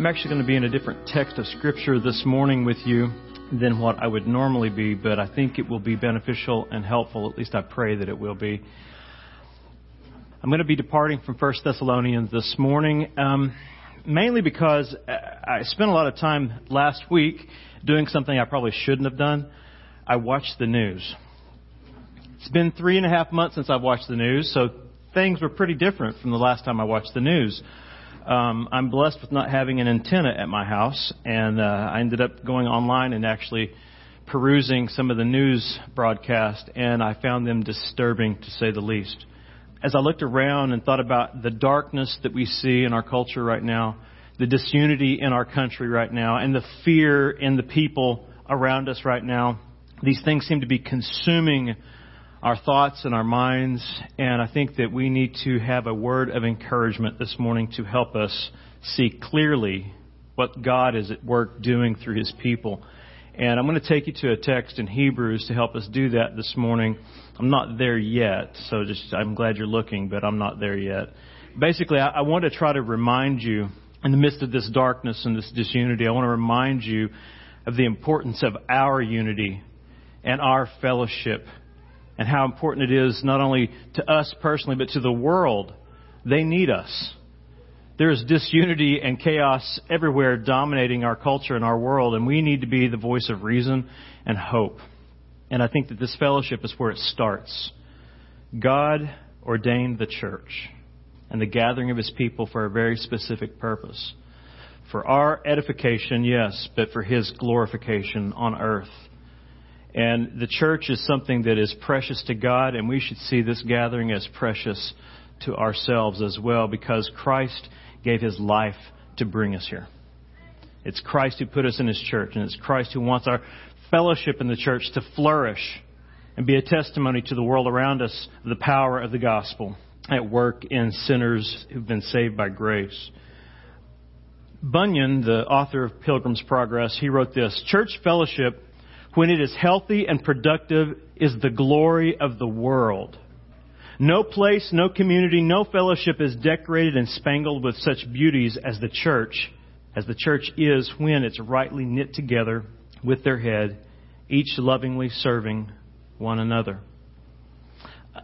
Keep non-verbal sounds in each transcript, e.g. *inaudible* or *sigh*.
I'm actually going to be in a different text of Scripture this morning with you than what I would normally be, but I think it will be beneficial and helpful. At least I pray that it will be. I'm going to be departing from 1 Thessalonians this morning, um, mainly because I spent a lot of time last week doing something I probably shouldn't have done. I watched the news. It's been three and a half months since I've watched the news, so things were pretty different from the last time I watched the news um, I'm blessed with not having an antenna at my house, and uh, I ended up going online and actually perusing some of the news broadcast, and I found them disturbing to say the least. As I looked around and thought about the darkness that we see in our culture right now, the disunity in our country right now, and the fear in the people around us right now, these things seem to be consuming our thoughts and our minds. And I think that we need to have a word of encouragement this morning to help us see clearly what God is at work doing through His people. And I'm going to take you to a text in Hebrews to help us do that this morning. I'm not there yet, so just I'm glad you're looking, but I'm not there yet. Basically, I, I want to try to remind you in the midst of this darkness and this disunity, I want to remind you of the importance of our unity and our fellowship and how important it is not only to us personally, but to the world. They need us. There is disunity and chaos everywhere dominating our culture and our world, and we need to be the voice of reason and hope. And I think that this fellowship is where it starts. God ordained the church and the gathering of his people for a very specific purpose. For our edification, yes, but for his glorification on earth. And the church is something that is precious to God, and we should see this gathering as precious to ourselves as well because Christ gave his life to bring us here. It's Christ who put us in his church, and it's Christ who wants our fellowship in the church to flourish and be a testimony to the world around us of the power of the gospel at work in sinners who've been saved by grace. Bunyan, the author of Pilgrim's Progress, he wrote this Church fellowship when it is healthy and productive, is the glory of the world. No place, no community, no fellowship is decorated and spangled with such beauties as the church, as the church is when it's rightly knit together with their head, each lovingly serving one another.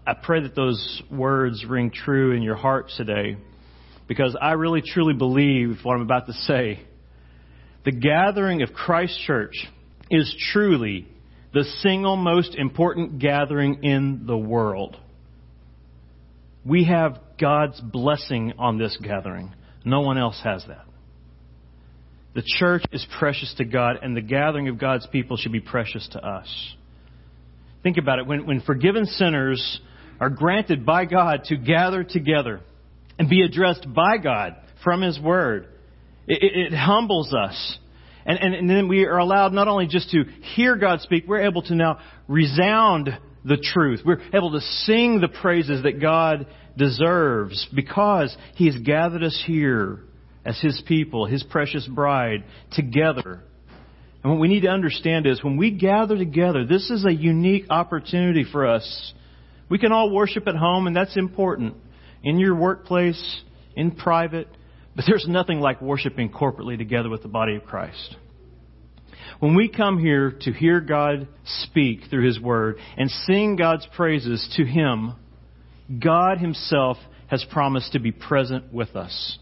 I pray that those words ring true in your heart today because I really truly believe what I'm about to say. The gathering of Christ Church is truly the single most important gathering in the world. We have God's blessing on this gathering. No one else has that. The church is precious to God, and the gathering of God's people should be precious to us. Think about it. When, when forgiven sinners are granted by God to gather together and be addressed by God from His Word, it, it, humbles us and, and, and then we are allowed not only just to hear God speak, we're able to now resound the truth. We're able to sing the praises that God deserves because He has gathered us here as His people, His precious bride, together. And what we need to understand is when we gather together, this is a unique opportunity for us. We can all worship at home, and that's important. In your workplace, in private, but there's nothing like worshiping corporately together with the body of Christ. When we come here to hear God speak through His Word and sing God's praises to Him, God Himself has promised to be present with us.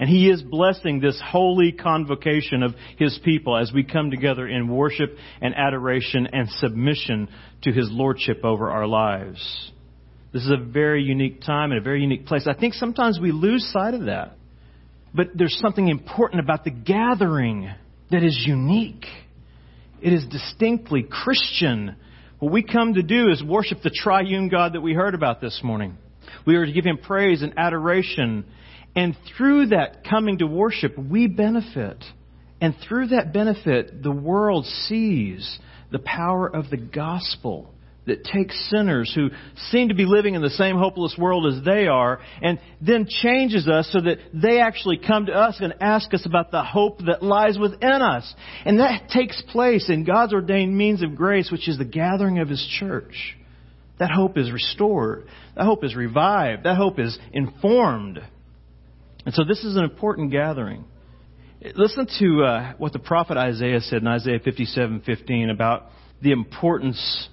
And He is blessing this holy convocation of His people as we come together in worship and adoration and submission to His Lordship over our lives. This is a very unique time and a very unique place. I think sometimes we lose sight of that. But there's something important about the gathering that is unique. It is distinctly Christian. What we come to do is worship the triune God that we heard about this morning. We are to give Him praise and adoration. And through that coming to worship, we benefit. And through that benefit, the world sees the power of the gospel that takes sinners who seem to be living in the same hopeless world as they are and then changes us so that they actually come to us and ask us about the hope that lies within us. And that takes place in God's ordained means of grace, which is the gathering of His church. That hope is restored. That hope is revived. That hope is informed. And so this is an important gathering. Listen to uh, what the prophet Isaiah said in Isaiah 57:15 about the importance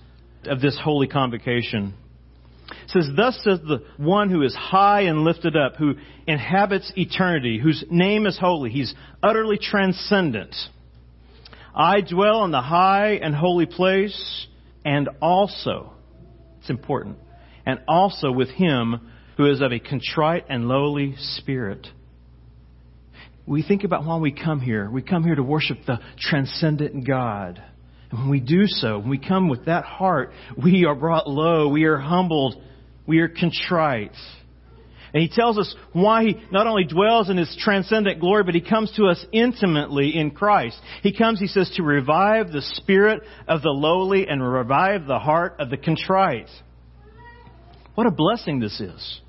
of this holy convocation. It says, Thus says the one who is high and lifted up, who inhabits eternity, whose name is holy. He's utterly transcendent. I dwell in the high and holy place, and also, it's important, and also with him who is of a contrite and lowly spirit. We think about why we come here. We come here to worship the transcendent God. And when we do so, when we come with that heart, we are brought low, we are humbled, we are contrite. And he tells us why he not only dwells in his transcendent glory, but he comes to us intimately in Christ. He comes, he says, to revive the spirit of the lowly and revive the heart of the contrite. What a blessing this is.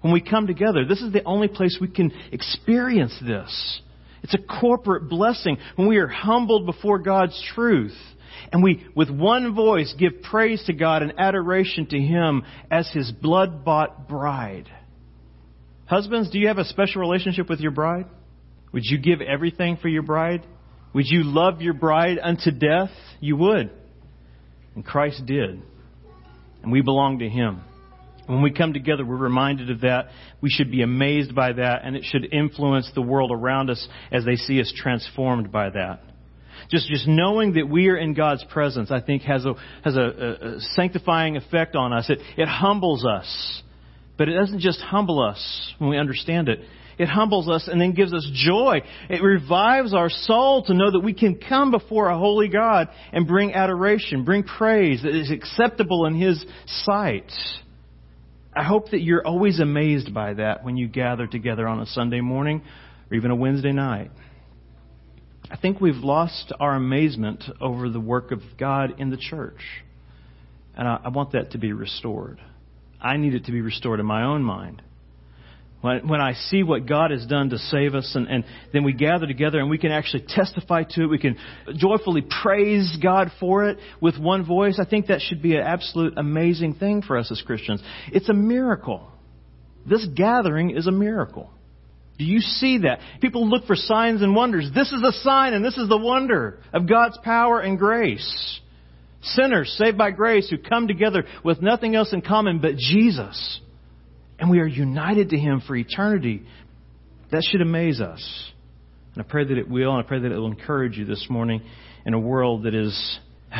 When we come together, this is the only place we can experience this. It's a corporate blessing when we are humbled before God's truth. And we, with one voice, give praise to God and adoration to Him as His blood bought bride. Husbands, do you have a special relationship with your bride? Would you give everything for your bride? Would you love your bride unto death? You would. And Christ did. And we belong to Him. When we come together, we're reminded of that. We should be amazed by that, and it should influence the world around us as they see us transformed by that. Just, just knowing that we are in God's presence, I think, has a, has a, a sanctifying effect on us. It, it humbles us. But it doesn't just humble us when we understand it. It humbles us and then gives us joy. It revives our soul to know that we can come before a holy God and bring adoration, bring praise that is acceptable in His sight. I hope that you're always amazed by that when you gather together on a Sunday morning or even a Wednesday night. I think we've lost our amazement over the work of God in the church. And I, I want that to be restored. I need it to be restored in my own mind. When, when I see what God has done to save us, and, and then we gather together and we can actually testify to it, we can joyfully praise God for it with one voice, I think that should be an absolute amazing thing for us as Christians. It's a miracle. This gathering is a miracle. Do you see that? People look for signs and wonders. This is a sign and this is the wonder of God's power and grace. Sinners saved by grace who come together with nothing else in common but Jesus and we are united to Him for eternity, that should amaze us. And I pray that it will, and I pray that it will encourage you this morning in a world that is *sighs*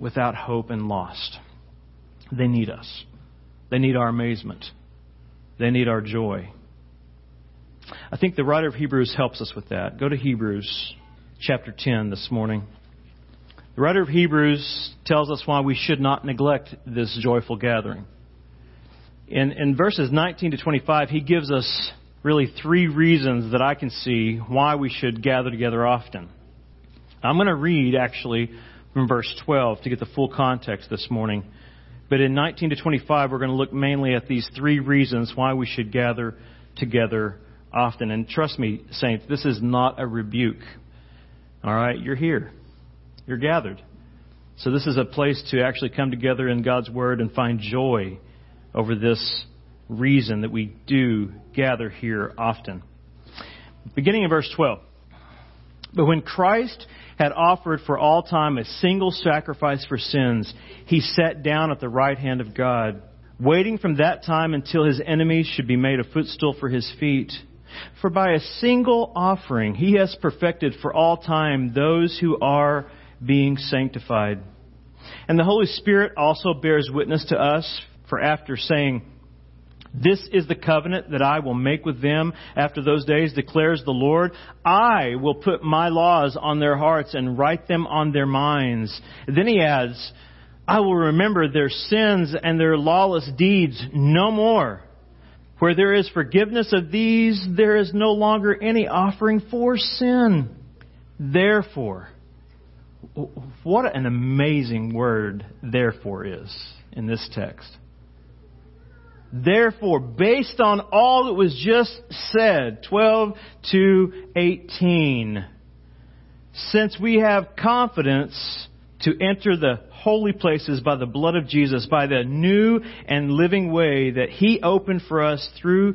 without hope and lost. They need us. They need our amazement. They need our joy. I think the writer of Hebrews helps us with that. Go to Hebrews chapter 10 this morning. The writer of Hebrews tells us why we should not neglect this joyful gathering. In, in verses 19 to 25, he gives us really three reasons that I can see why we should gather together often. I'm going to read actually from verse 12 to get the full context this morning. But in 19 to 25, we're going to look mainly at these three reasons why we should gather together often. And trust me, saints, this is not a rebuke. All right, you're here. You're gathered. So this is a place to actually come together in God's Word and find joy over this reason that we do gather here often. Beginning in verse 12. But when Christ had offered for all time a single sacrifice for sins, he sat down at the right hand of God, waiting from that time until his enemies should be made a footstool for his feet. For by a single offering he has perfected for all time those who are being sanctified. And the Holy Spirit also bears witness to us for after saying, this is the covenant that I will make with them after those days, declares the Lord. I will put my laws on their hearts and write them on their minds. Then he adds, I will remember their sins and their lawless deeds no more. Where there is forgiveness of these, there is no longer any offering for sin. Therefore, what an amazing word therefore is in this text. Therefore, based on all that was just said, 12 to 18, since we have confidence to enter the holy places by the blood of Jesus, by the new and living way that He opened for us through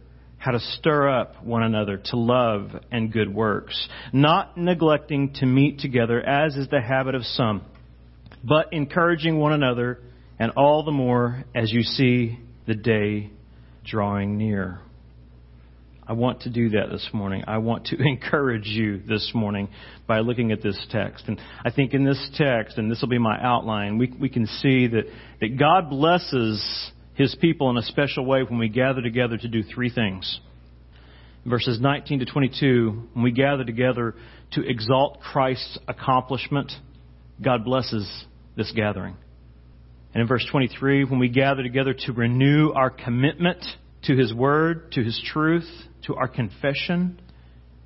how to stir up one another to love and good works, not neglecting to meet together as is the habit of some, but encouraging one another, and all the more as you see the day drawing near. I want to do that this morning. I want to *laughs* encourage you this morning by looking at this text. And I think in this text, and this will be my outline, we, we can see that, that God blesses his people in a special way when we gather together to do three things. Verses 19 to 22, when we gather together to exalt Christ's accomplishment, God blesses this gathering. And in verse 23, when we gather together to renew our commitment to His Word, to His truth, to our confession,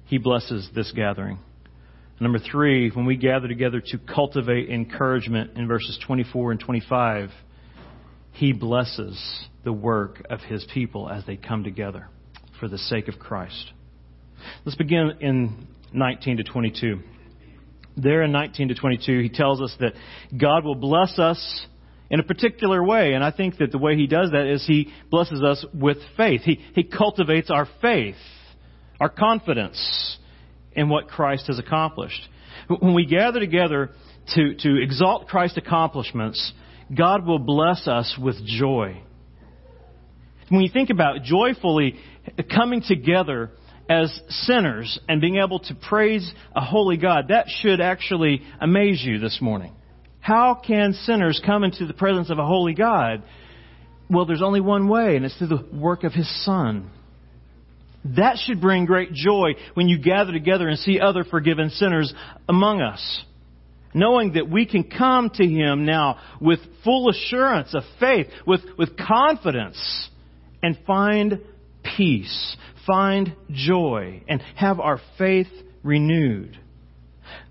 He blesses this gathering. Number three, when we gather together to cultivate encouragement in verses 24 and 25, he blesses the work of His people as they come together for the sake of Christ. Let's begin in 19 to 22. There in 19 to 22, he tells us that God will bless us in a particular way. And I think that the way he does that is he blesses us with faith. He, he cultivates our faith, our confidence in what Christ has accomplished. When we gather together to, to exalt Christ's accomplishments, God will bless us with joy. When you think about joyfully coming together as sinners and being able to praise a holy God, that should actually amaze you this morning. How can sinners come into the presence of a holy God? Well, there's only one way, and it's through the work of His Son. That should bring great joy when you gather together and see other forgiven sinners among us knowing that we can come to Him now with full assurance of faith, with, with confidence, and find peace, find joy, and have our faith renewed.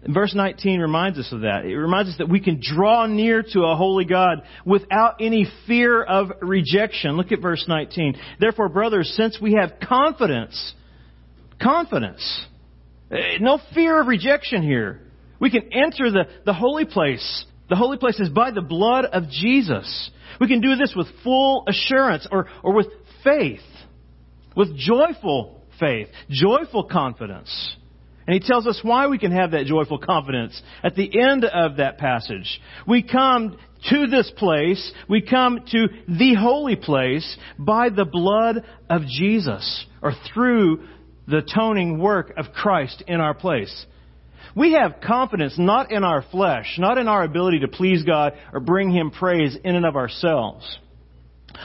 Verse 19 reminds us of that. It reminds us that we can draw near to a holy God without any fear of rejection. Look at verse 19. Therefore, brothers, since we have confidence, confidence, eh, no fear of rejection here. We can enter the, the holy place. The holy place is by the blood of Jesus. We can do this with full assurance or, or with faith, with joyful faith, joyful confidence. And he tells us why we can have that joyful confidence at the end of that passage. We come to this place, we come to the holy place by the blood of Jesus, or through the atoning work of Christ in our place. We have confidence not in our flesh, not in our ability to please God or bring Him praise in and of ourselves.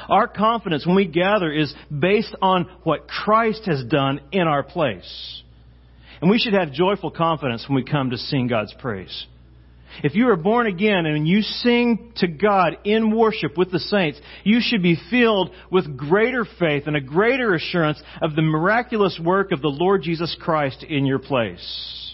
Our confidence when we gather is based on what Christ has done in our place. And we should have joyful confidence when we come to sing God's praise. If you are born again and you sing to God in worship with the saints, you should be filled with greater faith and a greater assurance of the miraculous work of the Lord Jesus Christ in your place.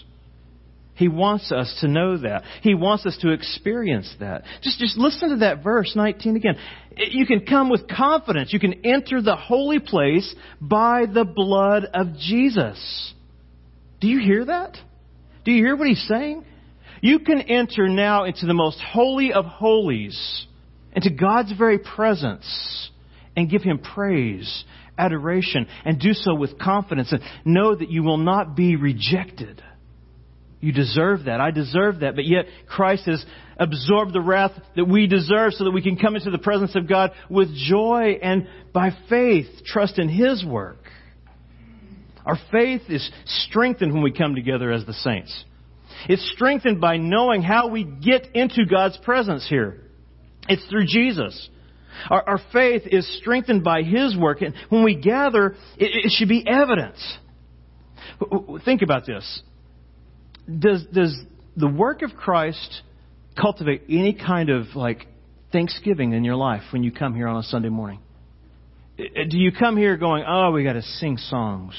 He wants us to know that. He wants us to experience that. Just, just listen to that verse 19 again. You can come with confidence. You can enter the holy place by the blood of Jesus. Do you hear that? Do you hear what he's saying? You can enter now into the most holy of holies, into God's very presence, and give him praise, adoration, and do so with confidence, and know that you will not be rejected. You deserve that. I deserve that. But yet Christ has absorbed the wrath that we deserve so that we can come into the presence of God with joy and by faith trust in His work. Our faith is strengthened when we come together as the saints. It's strengthened by knowing how we get into God's presence here. It's through Jesus. Our, our faith is strengthened by His work, and when we gather, it, it should be evidence. Think about this does, does the work of Christ cultivate any kind of like thanksgiving in your life when you come here on a Sunday morning? Uh, do you come here going, oh, we got to sing songs?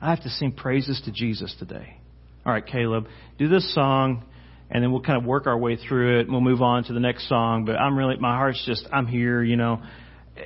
I have to sing praises to Jesus today. All right, Caleb, do this song, and then we'll kind of work our way through it, and we'll move on to the next song. But I'm really, my heart's just, I'm here, you know. Uh,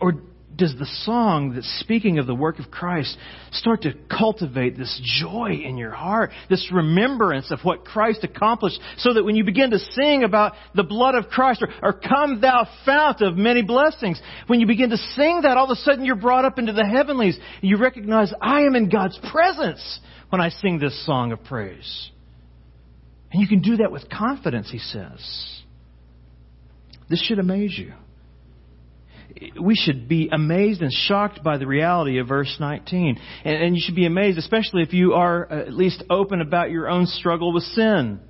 or does the song that's speaking of the work of Christ start to cultivate this joy in your heart, this remembrance of what Christ accomplished, so that when you begin to sing about the blood of Christ, or, or come thou fount of many blessings, when you begin to sing that, all of a sudden you're brought up into the heavenlies. And you recognize, I am in God's presence when I sing this song of praise. And you can do that with confidence, he says. This should amaze you we should be amazed and shocked by the reality of verse 19. And, and you should be amazed, especially if you are uh, at least open about your own struggle with sin.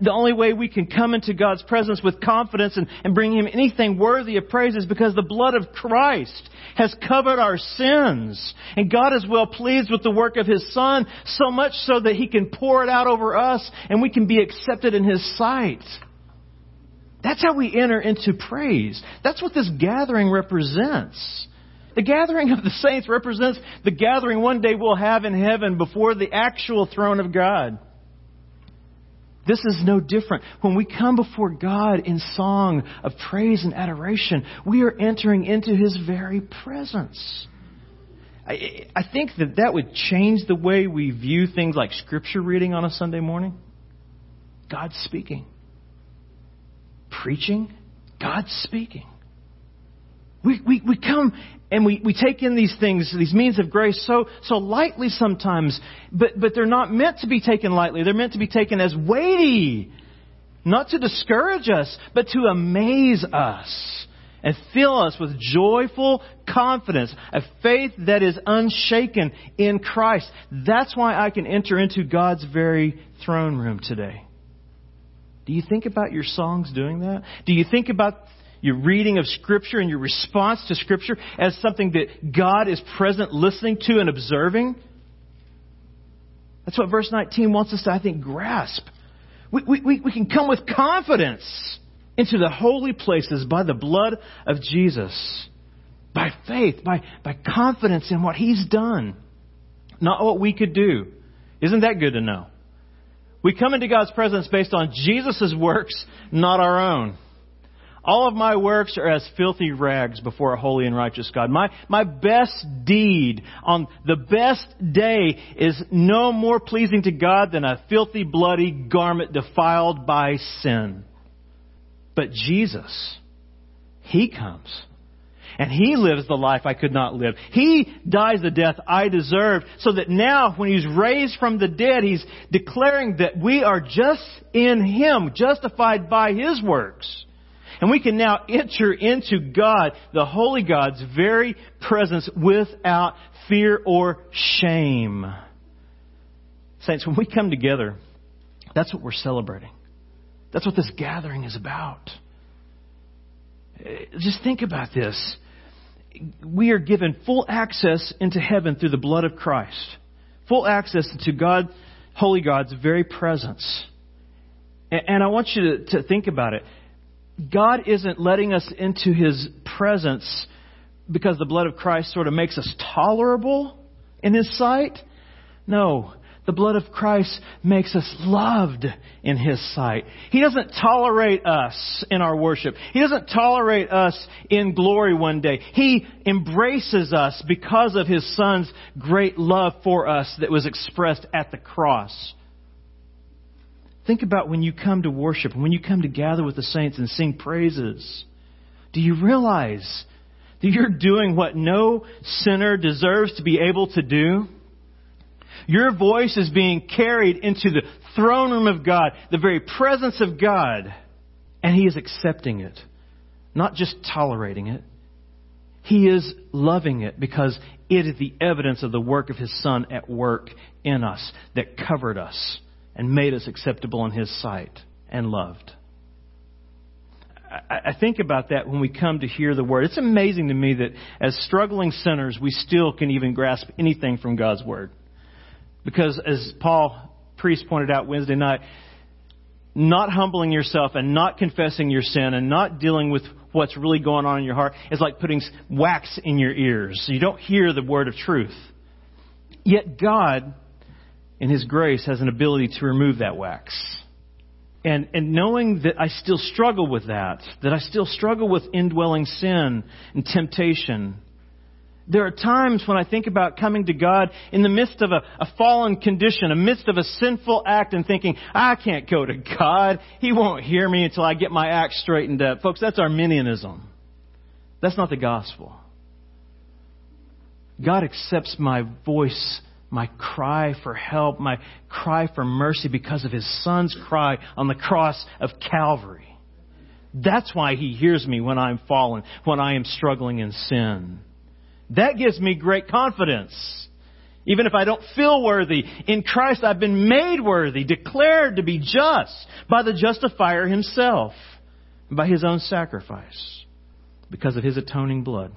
The only way we can come into God's presence with confidence and, and bring Him anything worthy of praise is because the blood of Christ has covered our sins. And God is well pleased with the work of His Son, so much so that He can pour it out over us and we can be accepted in His sight. That's how we enter into praise. That's what this gathering represents. The gathering of the saints represents the gathering one day we'll have in heaven before the actual throne of God. This is no different. When we come before God in song of praise and adoration, we are entering into His very presence. I, I think that that would change the way we view things like scripture reading on a Sunday morning. God's speaking preaching, God's speaking. We, we, we come and we, we take in these things, these means of grace so, so lightly sometimes, but, but they're not meant to be taken lightly. They're meant to be taken as weighty, not to discourage us, but to amaze us and fill us with joyful confidence, a faith that is unshaken in Christ. That's why I can enter into God's very throne room today. Do you think about your songs doing that? Do you think about your reading of Scripture and your response to Scripture as something that God is present, listening to, and observing? That's what verse 19 wants us to, I think, grasp. We, we, we can come with confidence into the holy places by the blood of Jesus, by faith, by, by confidence in what He's done, not what we could do. Isn't that good to know? We come into God's presence based on Jesus' works, not our own. All of my works are as filthy rags before a holy and righteous God. My, my best deed on the best day is no more pleasing to God than a filthy, bloody garment defiled by sin. But Jesus, He comes and He lives the life I could not live. He dies the death I deserved so that now when He's raised from the dead, He's declaring that we are just in Him, justified by His works. And we can now enter into God, the Holy God's very presence without fear or shame. Saints, when we come together, that's what we're celebrating. That's what this gathering is about. Eh, just think about this we are given full access into heaven through the blood of Christ. Full access to God, Holy God's very presence. And I want you to, to think about it. God isn't letting us into His presence because the blood of Christ sort of makes us tolerable in His sight. No. The blood of Christ makes us loved in His sight. He doesn't tolerate us in our worship. He doesn't tolerate us in glory one day. He embraces us because of His Son's great love for us that was expressed at the cross. Think about when you come to worship, when you come to gather with the saints and sing praises. Do you realize that you're doing what no sinner deserves to be able to do? Your voice is being carried into the throne room of God, the very presence of God, and He is accepting it, not just tolerating it. He is loving it because it is the evidence of the work of His Son at work in us that covered us and made us acceptable in His sight and loved. I think about that when we come to hear the word. It's amazing to me that as struggling sinners, we still can even grasp anything from God's word. Because as Paul Priest pointed out Wednesday night, not humbling yourself and not confessing your sin and not dealing with what's really going on in your heart is like putting wax in your ears. You don't hear the word of truth. Yet God, in His grace, has an ability to remove that wax. And, and knowing that I still struggle with that, that I still struggle with indwelling sin and temptation, there are times when I think about coming to God in the midst of a, a fallen condition, a midst of a sinful act, and thinking, I can't go to God. He won't hear me until I get my act straightened up. Folks, that's Arminianism. That's not the gospel. God accepts my voice, my cry for help, my cry for mercy because of His Son's cry on the cross of Calvary. That's why He hears me when I'm fallen, when I am struggling in sin. That gives me great confidence. Even if I don't feel worthy, in Christ I've been made worthy, declared to be just by the justifier himself, by his own sacrifice, because of his atoning blood.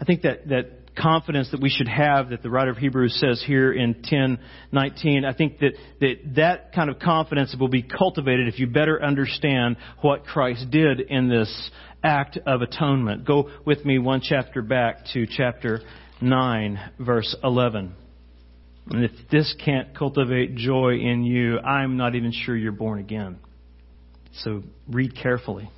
I think that, that confidence that we should have that the writer of Hebrews says here in 10:19 I think that, that that kind of confidence will be cultivated if you better understand what Christ did in this act of atonement. Go with me one chapter back to chapter 9 verse 11. And if this can't cultivate joy in you, I'm not even sure you're born again. So read carefully.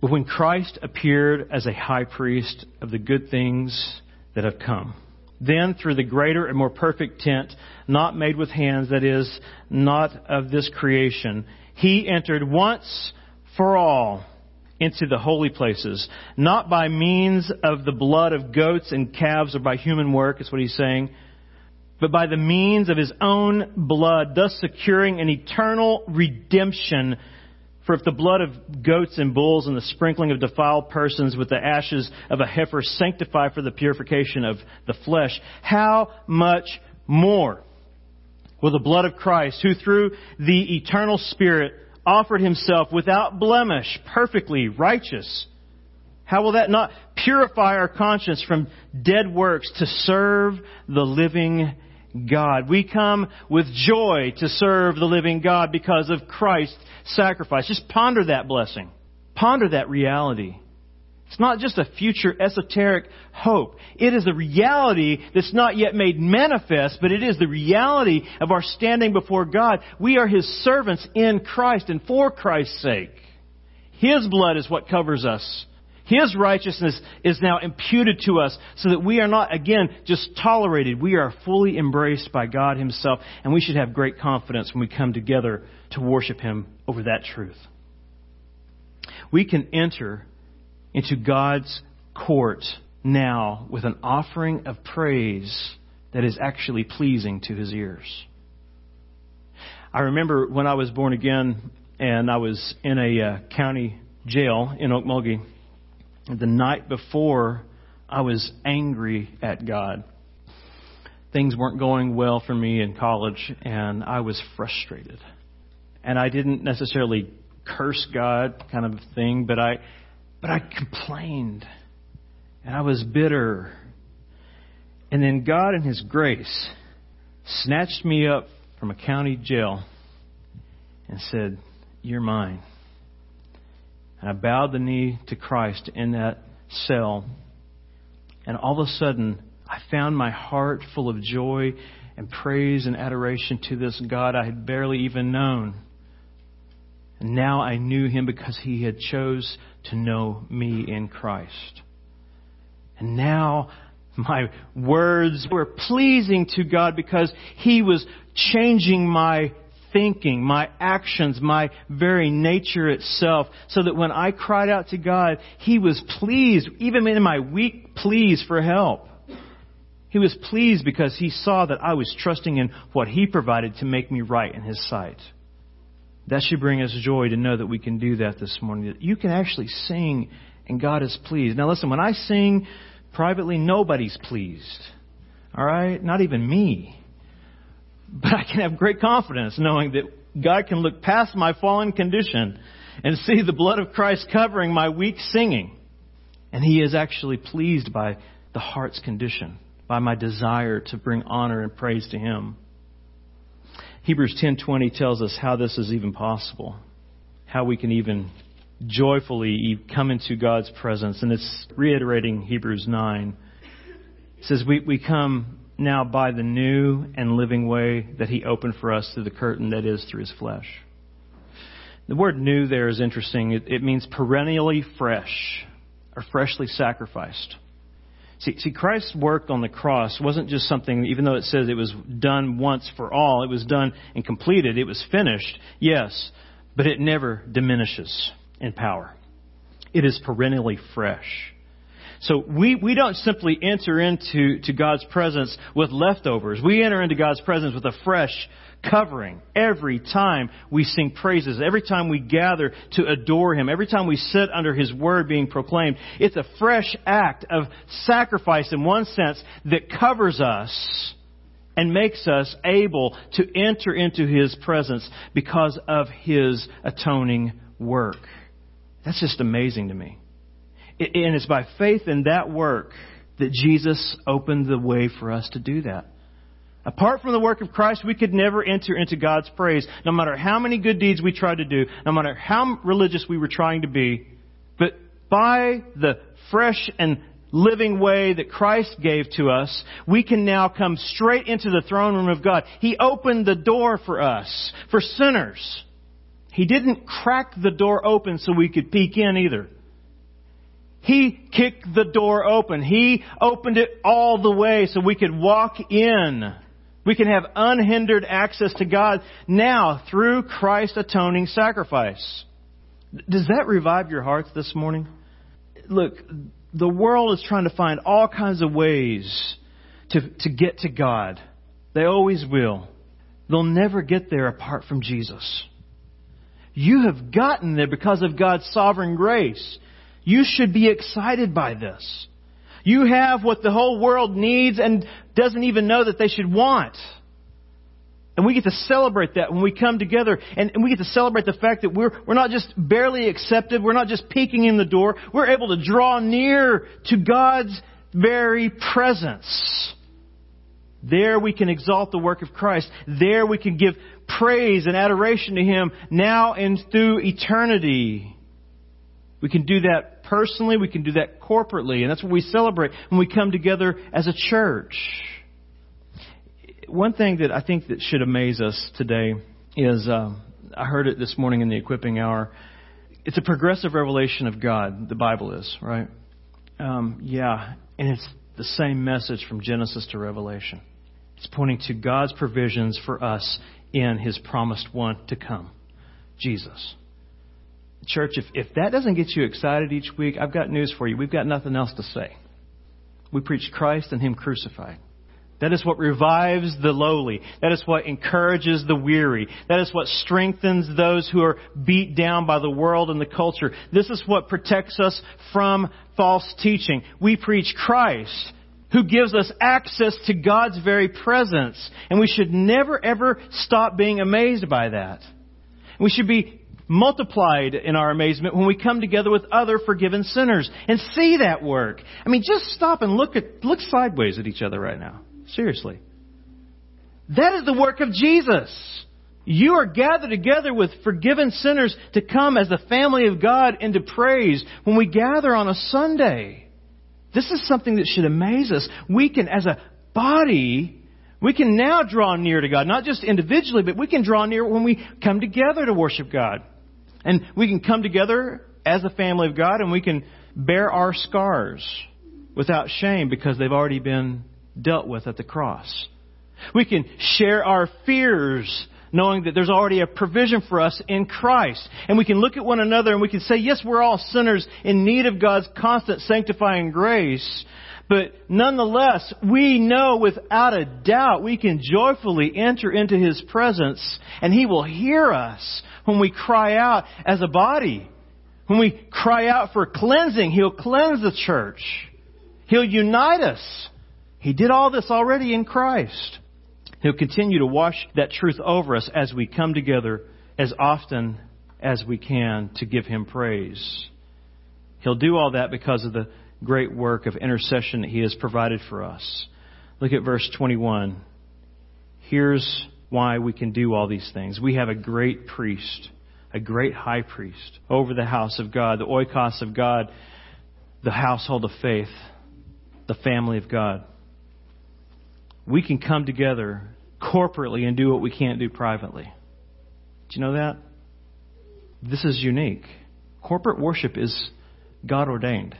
But when Christ appeared as a high priest of the good things that have come, then through the greater and more perfect tent, not made with hands, that is, not of this creation, he entered once for all into the holy places, not by means of the blood of goats and calves or by human work, is what he's saying, but by the means of his own blood, thus securing an eternal redemption. For if the blood of goats and bulls and the sprinkling of defiled persons with the ashes of a heifer sanctify for the purification of the flesh, how much more will the blood of Christ, who through the eternal Spirit offered himself without blemish, perfectly righteous, how will that not purify our conscience from dead works to serve the living God. We come with joy to serve the living God because of Christ's sacrifice. Just ponder that blessing. Ponder that reality. It's not just a future esoteric hope. It is a reality that's not yet made manifest, but it is the reality of our standing before God. We are His servants in Christ and for Christ's sake. His blood is what covers us. His righteousness is now imputed to us so that we are not, again, just tolerated. We are fully embraced by God Himself, and we should have great confidence when we come together to worship Him over that truth. We can enter into God's court now with an offering of praise that is actually pleasing to His ears. I remember when I was born again and I was in a uh, county jail in Okmulgee the night before, I was angry at God. Things weren't going well for me in college, and I was frustrated. And I didn't necessarily curse God, kind of thing, but I, but I complained, and I was bitter. And then God, in His grace, snatched me up from a county jail and said, "You're mine." And I bowed the knee to Christ in that cell. And all of a sudden, I found my heart full of joy and praise and adoration to this God I had barely even known. And now I knew him because he had chose to know me in Christ. And now my words were pleasing to God because he was changing my thinking, my actions, my very nature itself, so that when I cried out to God, He was pleased, even in my weak pleas for help. He was pleased because He saw that I was trusting in what He provided to make me right in His sight. That should bring us joy to know that we can do that this morning. That you can actually sing and God is pleased. Now listen, when I sing privately, nobody's pleased. Alright? Not even me. But I can have great confidence knowing that God can look past my fallen condition and see the blood of Christ covering my weak singing. And He is actually pleased by the heart's condition, by my desire to bring honor and praise to Him. Hebrews 10:20 tells us how this is even possible, how we can even joyfully come into God's presence, and it's reiterating Hebrews 9. It says we, we come now by the new and living way that he opened for us through the curtain that is through his flesh. The word new there is interesting. It, it means perennially fresh or freshly sacrificed. See, see, Christ's work on the cross wasn't just something, even though it says it was done once for all, it was done and completed, it was finished, yes, but it never diminishes in power. It is perennially fresh. So we, we don't simply enter into to God's presence with leftovers. We enter into God's presence with a fresh covering every time we sing praises, every time we gather to adore Him, every time we sit under His Word being proclaimed. It's a fresh act of sacrifice in one sense that covers us and makes us able to enter into His presence because of His atoning work. That's just amazing to me. And it's by faith in that work that Jesus opened the way for us to do that. Apart from the work of Christ, we could never enter into God's praise, no matter how many good deeds we tried to do, no matter how religious we were trying to be. But by the fresh and living way that Christ gave to us, we can now come straight into the throne room of God. He opened the door for us, for sinners. He didn't crack the door open so we could peek in either. He kicked the door open. He opened it all the way so we could walk in. We can have unhindered access to God now through Christ's atoning sacrifice. Does that revive your hearts this morning? Look, the world is trying to find all kinds of ways to, to get to God. They always will. They'll never get there apart from Jesus. You have gotten there because of God's sovereign grace. You should be excited by this. You have what the whole world needs and doesn't even know that they should want. And we get to celebrate that when we come together and, and, we get to celebrate the fact that we're, we're not just barely accepted, we're not just peeking in the door, we're able to draw near to God's very presence. There we can exalt the work of Christ. There we can give praise and adoration to Him now and through eternity. We can do that personally, we can do that corporately, and that's what we celebrate when we come together as a church. One thing that I think that should amaze us today is uh, I heard it this morning in the equipping hour. It's a progressive revelation of God. The Bible is right. Um, yeah, and it's the same message from Genesis to Revelation. It's pointing to God's provisions for us in His promised one to come, Jesus. Church, if, if that doesn't get you excited each week, I've got news for you. We've got nothing else to say. We preach Christ and Him crucified. That is what revives the lowly. That is what encourages the weary. That is what strengthens those who are beat down by the world and the culture. This is what protects us from false teaching. We preach Christ who gives us access to God's very presence. And we should never ever stop being amazed by that. We should be multiplied in our amazement when we come together with other forgiven sinners and see that work. I mean, just stop and look at, look sideways at each other right now. Seriously. That is the work of Jesus. You are gathered together with forgiven sinners to come as the family of God into praise when we gather on a Sunday. This is something that should amaze us. We can, as a body, we can now draw near to God, not just individually, but we can draw near when we come together to worship God. And we can come together as a family of God and we can bear our scars without shame because they've already been dealt with at the cross. We can share our fears knowing that there's already a provision for us in Christ. And we can look at one another and we can say, yes, we're all sinners in need of God's constant sanctifying grace. But nonetheless, we know without a doubt we can joyfully enter into His presence and He will hear us when we cry out as a body. When we cry out for cleansing, He'll cleanse the church. He'll unite us. He did all this already in Christ. He'll continue to wash that truth over us as we come together as often as we can to give Him praise. He'll do all that because of the great work of intercession that He has provided for us. Look at verse 21. Here's why we can do all these things. We have a great priest, a great high priest over the house of God, the oikos of God, the household of faith, the family of God. we can come together corporately and do what we can't do privately. Do you know that? This is unique. Corporate worship is God ordained.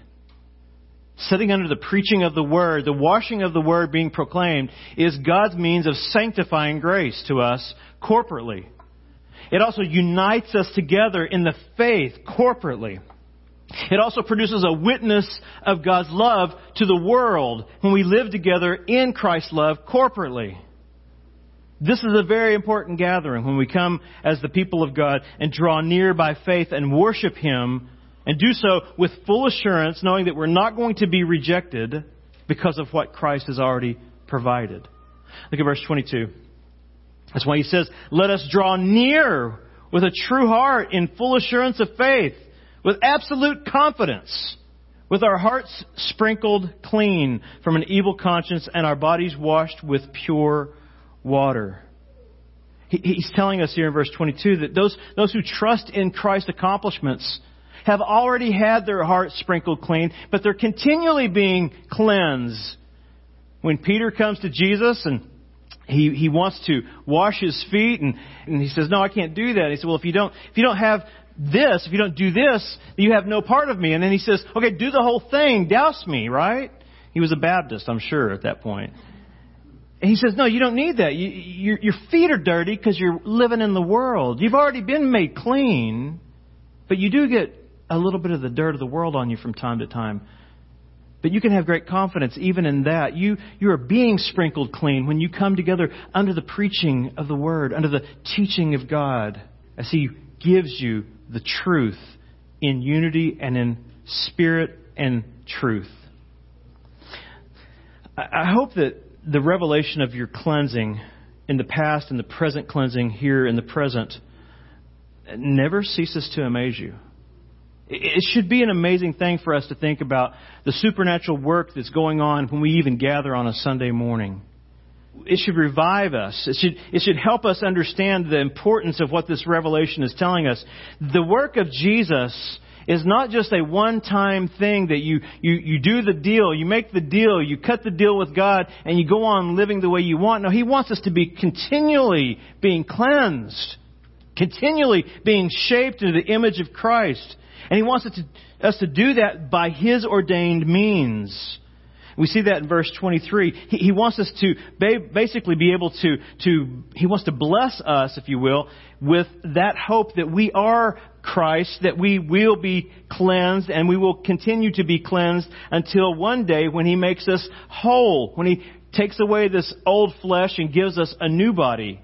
Sitting under the preaching of the Word, the washing of the Word being proclaimed, is God's means of sanctifying grace to us corporately. It also unites us together in the faith corporately. It also produces a witness of God's love to the world when we live together in Christ's love corporately. This is a very important gathering when we come as the people of God and draw near by faith and worship Him and do so with full assurance, knowing that we're not going to be rejected because of what Christ has already provided. Look at verse 22. That's why he says, Let us draw near with a true heart in full assurance of faith, with absolute confidence, with our hearts sprinkled clean from an evil conscience and our bodies washed with pure water. He's telling us here in verse 22 that those, those who trust in Christ's accomplishments have already had their hearts sprinkled clean, but they're continually being cleansed. When Peter comes to Jesus and he, he wants to wash his feet and, and he says, no, I can't do that. He said, well, if you don't, if you don't have this, if you don't do this, you have no part of me. And then he says, okay, do the whole thing, douse me, right? He was a Baptist, I'm sure, at that point. And he says, no, you don't need that. You, your feet are dirty because you're living in the world. You've already been made clean, but you do get a little bit of the dirt of the world on you from time to time. But you can have great confidence even in that. You, you are being sprinkled clean when you come together under the preaching of the Word, under the teaching of God, as He gives you the truth in unity and in spirit and truth. I hope that the revelation of your cleansing in the past and the present cleansing here in the present never ceases to amaze you. It should be an amazing thing for us to think about the supernatural work that's going on when we even gather on a Sunday morning. It should revive us. It should, it should help us understand the importance of what this revelation is telling us. The work of Jesus is not just a one-time thing that you, you, you do the deal, you make the deal, you cut the deal with God, and you go on living the way you want. No, He wants us to be continually being cleansed, continually being shaped into the image of Christ. And He wants us to, do that by His ordained means. We see that in verse 23. He, he wants us to ba- basically be able to, to, He wants to bless us, if you will, with that hope that we are Christ, that we will be cleansed and we will continue to be cleansed until one day when He makes us whole, when He takes away this old flesh and gives us a new body.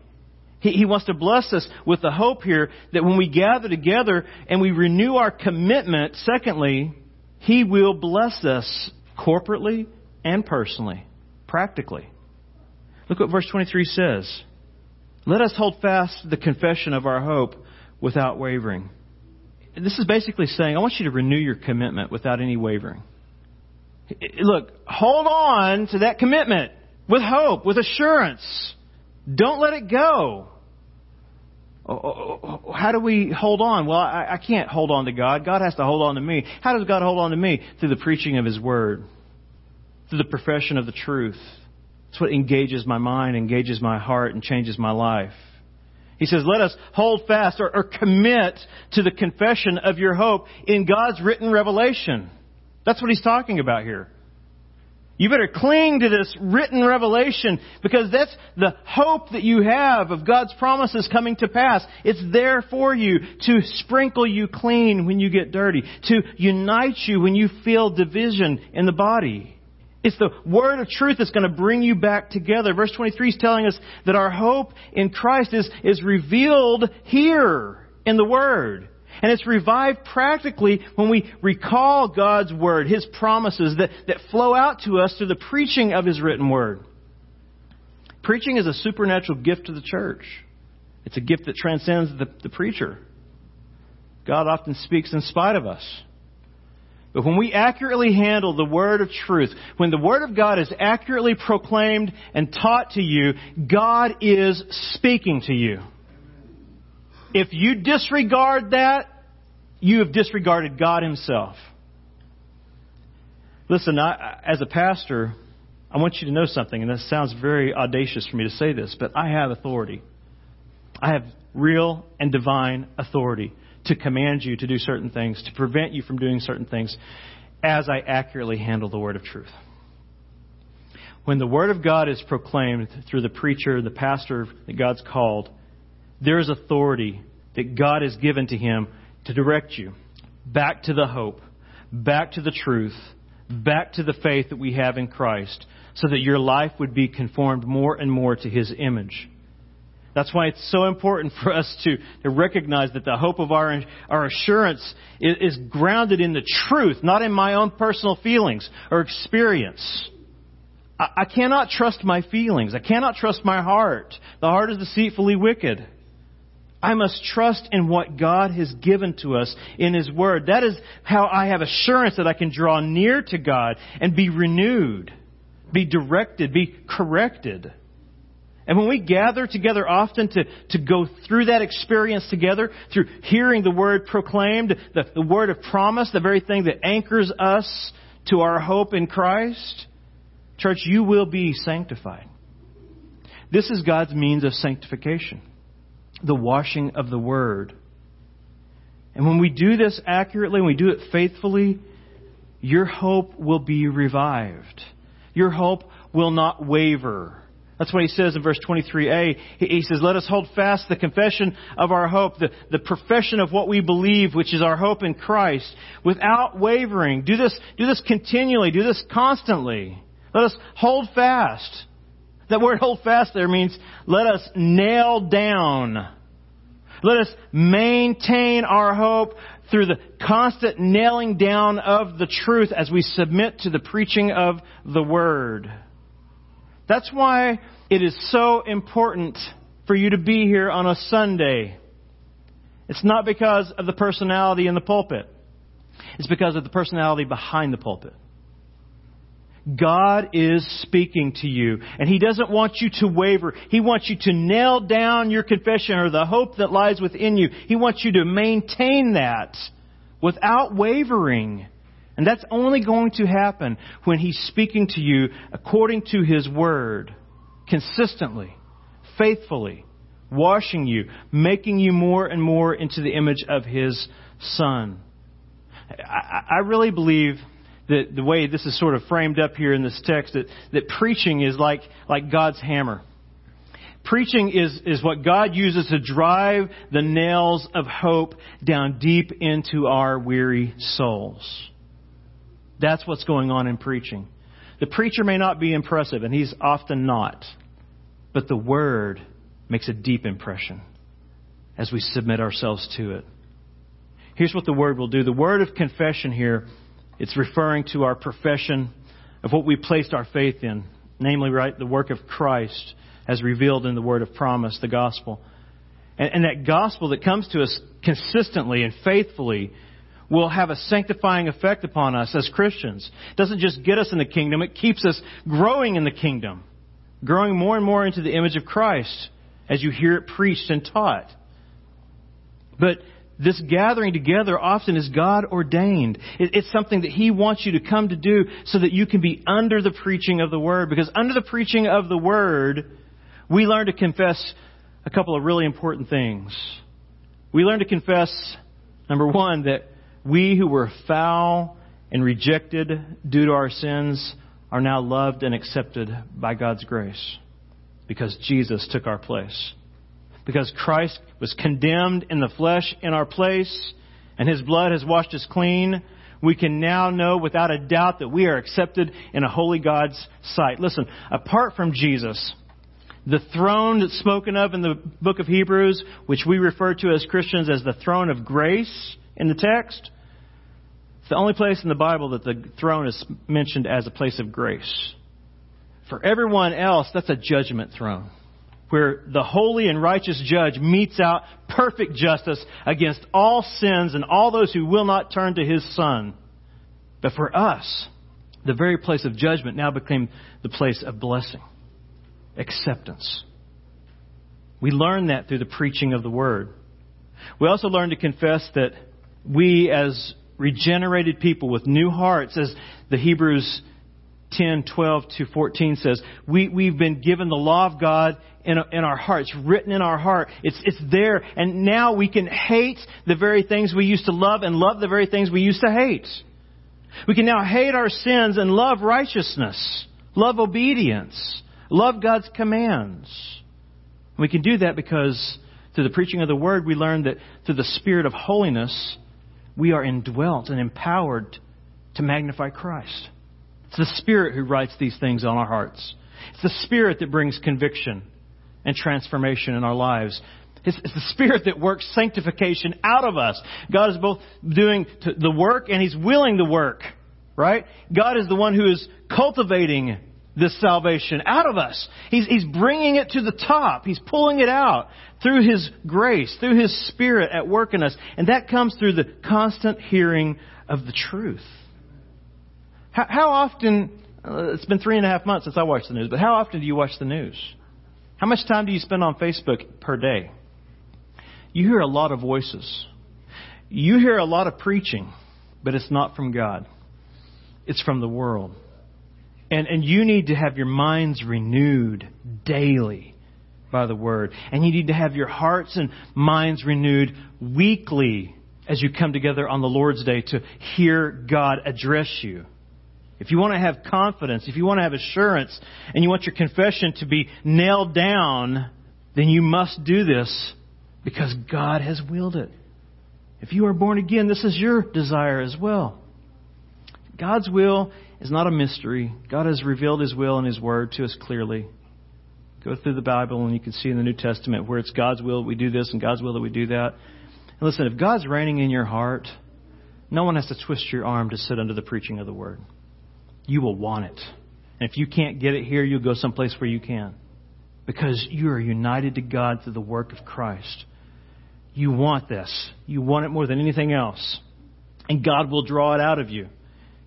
He, he wants to bless us with the hope here that when we gather together and we renew our commitment, secondly, He will bless us corporately and personally, practically. Look what verse 23 says. Let us hold fast the confession of our hope without wavering. This is basically saying, I want you to renew your commitment without any wavering. Look, hold on to that commitment with hope, with assurance. Don't let it go. Oh, oh, oh, how do we hold on? Well, I, I can't hold on to God. God has to hold on to me. How does God hold on to me? Through the preaching of His Word, through the profession of the truth. It's what engages my mind, engages my heart, and changes my life. He says, let us hold fast or, or commit to the confession of your hope in God's written revelation. That's what he's talking about here. You better cling to this written revelation because that's the hope that you have of God's promises coming to pass. It's there for you to sprinkle you clean when you get dirty, to unite you when you feel division in the body. It's the word of truth that's going to bring you back together. Verse 23 is telling us that our hope in Christ is, is revealed here in the word. And it's revived practically when we recall God's Word, His promises that, that flow out to us through the preaching of His written Word. Preaching is a supernatural gift to the church. It's a gift that transcends the, the preacher. God often speaks in spite of us. But when we accurately handle the word of truth, when the word of God is accurately proclaimed and taught to you, God is speaking to you. If you disregard that, you have disregarded God Himself. Listen, I, as a pastor, I want you to know something, and this sounds very audacious for me to say this, but I have authority. I have real and divine authority to command you to do certain things, to prevent you from doing certain things, as I accurately handle the word of truth. When the word of God is proclaimed through the preacher, the pastor that God's called, there is authority that God has given to him to direct you back to the hope, back to the truth, back to the faith that we have in Christ, so that your life would be conformed more and more to His image. That's why it's so important *laughs* for us to, to recognize that the hope of our, our assurance is, is grounded in the truth, not in my own personal feelings or experience. I, I cannot trust my feelings. I cannot trust my heart. The heart is deceitfully wicked. I must trust in what God has given to us in His Word. That is how I have assurance that I can draw near to God and be renewed, be directed, be corrected. And when we gather together often to, to go through that experience together, through hearing the Word proclaimed, the, the Word of promise, the very thing that anchors us to our hope in Christ, church, you will be sanctified. This is God's means of sanctification the washing of the Word. And when we do this accurately, when we do it faithfully, your hope will be revived. Your hope will not waver. That's what he says in verse 23a. He says, Let us hold fast the confession of our hope, the, the profession of what we believe, which is our hope in Christ, without wavering. Do this, do this continually. Do this constantly. Let us hold fast. That word hold fast there means let us nail down. Let us maintain our hope through the constant nailing down of the truth as we submit to the preaching of the Word. That's why it is so important for you to be here on a Sunday. It's not because of the personality in the pulpit. It's because of the personality behind the pulpit. God is speaking to you, and He doesn't want you to waver. He wants you to nail down your confession or the hope that lies within you. He wants you to maintain that without wavering. And that's only going to happen when He's speaking to you according to His Word, consistently, faithfully, washing you, making you more and more into the image of His Son. I, I really believe that the way this is sort of framed up here in this text, that, that preaching is like, like God's hammer. Preaching is, is what God uses to drive the nails of hope down deep into our weary souls. That's what's going on in preaching. The preacher may not be impressive, and he's often not, but the Word makes a deep impression as we submit ourselves to it. Here's what the Word will do. The word of confession here it's referring to our profession of what we placed our faith in, namely, right, the work of Christ as revealed in the word of promise, the gospel. And, and that gospel that comes to us consistently and faithfully will have a sanctifying effect upon us as Christians. It doesn't just get us in the kingdom, it keeps us growing in the kingdom, growing more and more into the image of Christ as you hear it preached and taught. But this gathering together often is God ordained. It's something that He wants you to come to do so that you can be under the preaching of the Word. Because under the preaching of the Word, we learn to confess a couple of really important things. We learn to confess, number one, that we who were foul and rejected due to our sins are now loved and accepted by God's grace because Jesus took our place because Christ was condemned in the flesh in our place and his blood has washed us clean, we can now know without a doubt that we are accepted in a holy God's sight. Listen, apart from Jesus, the throne that's spoken of in the book of Hebrews, which we refer to as Christians as the throne of grace in the text, it's the only place in the Bible that the throne is mentioned as a place of grace. For everyone else, that's a judgment throne where the holy and righteous judge metes out perfect justice against all sins and all those who will not turn to his son. But for us, the very place of judgment now became the place of blessing, acceptance. We learn that through the preaching of the word. We also learn to confess that we, as regenerated people with new hearts, as the Hebrews 10, 12 to 14 says, we, we've been given the law of God in, in our hearts, written in our heart. It's, it's there. And now we can hate the very things we used to love and love the very things we used to hate. We can now hate our sins and love righteousness, love obedience, love God's commands. We can do that because through the preaching of the Word, we learn that through the Spirit of holiness, we are indwelt and empowered to magnify Christ. It's the Spirit who writes these things on our hearts. It's the Spirit that brings conviction and transformation in our lives. It's, it's, the Spirit that works sanctification out of us. God is both doing the work and He's willing to work, right? God is the one who is cultivating this salvation out of us. He's, he's bringing it to the top. He's pulling it out through His grace, through His Spirit at work in us. And that comes through the constant hearing of the truth. How, how often, uh, it's been three and a half months since I watched the news, but how often do you watch the news? How much time do you spend on Facebook per day? You hear a lot of voices. You hear a lot of preaching, but it's not from God. It's from the world. And, and you need to have your minds renewed daily by the Word. And you need to have your hearts and minds renewed weekly as you come together on the Lord's Day to hear God address you. If you want to have confidence, if you want to have assurance, and you want your confession to be nailed down, then you must do this because God has willed it. If you are born again, this is your desire as well. God's will is not a mystery. God has revealed His will and His Word to us clearly. Go through the Bible and you can see in the New Testament where it's God's will that we do this and God's will that we do that. And listen, if God's reigning in your heart, no one has to twist your arm to sit under the preaching of the Word. You will want it. And if you can't get it here, you'll go someplace where you can. Because you are united to God through the work of Christ. You want this. You want it more than anything else. And God will draw it out of you.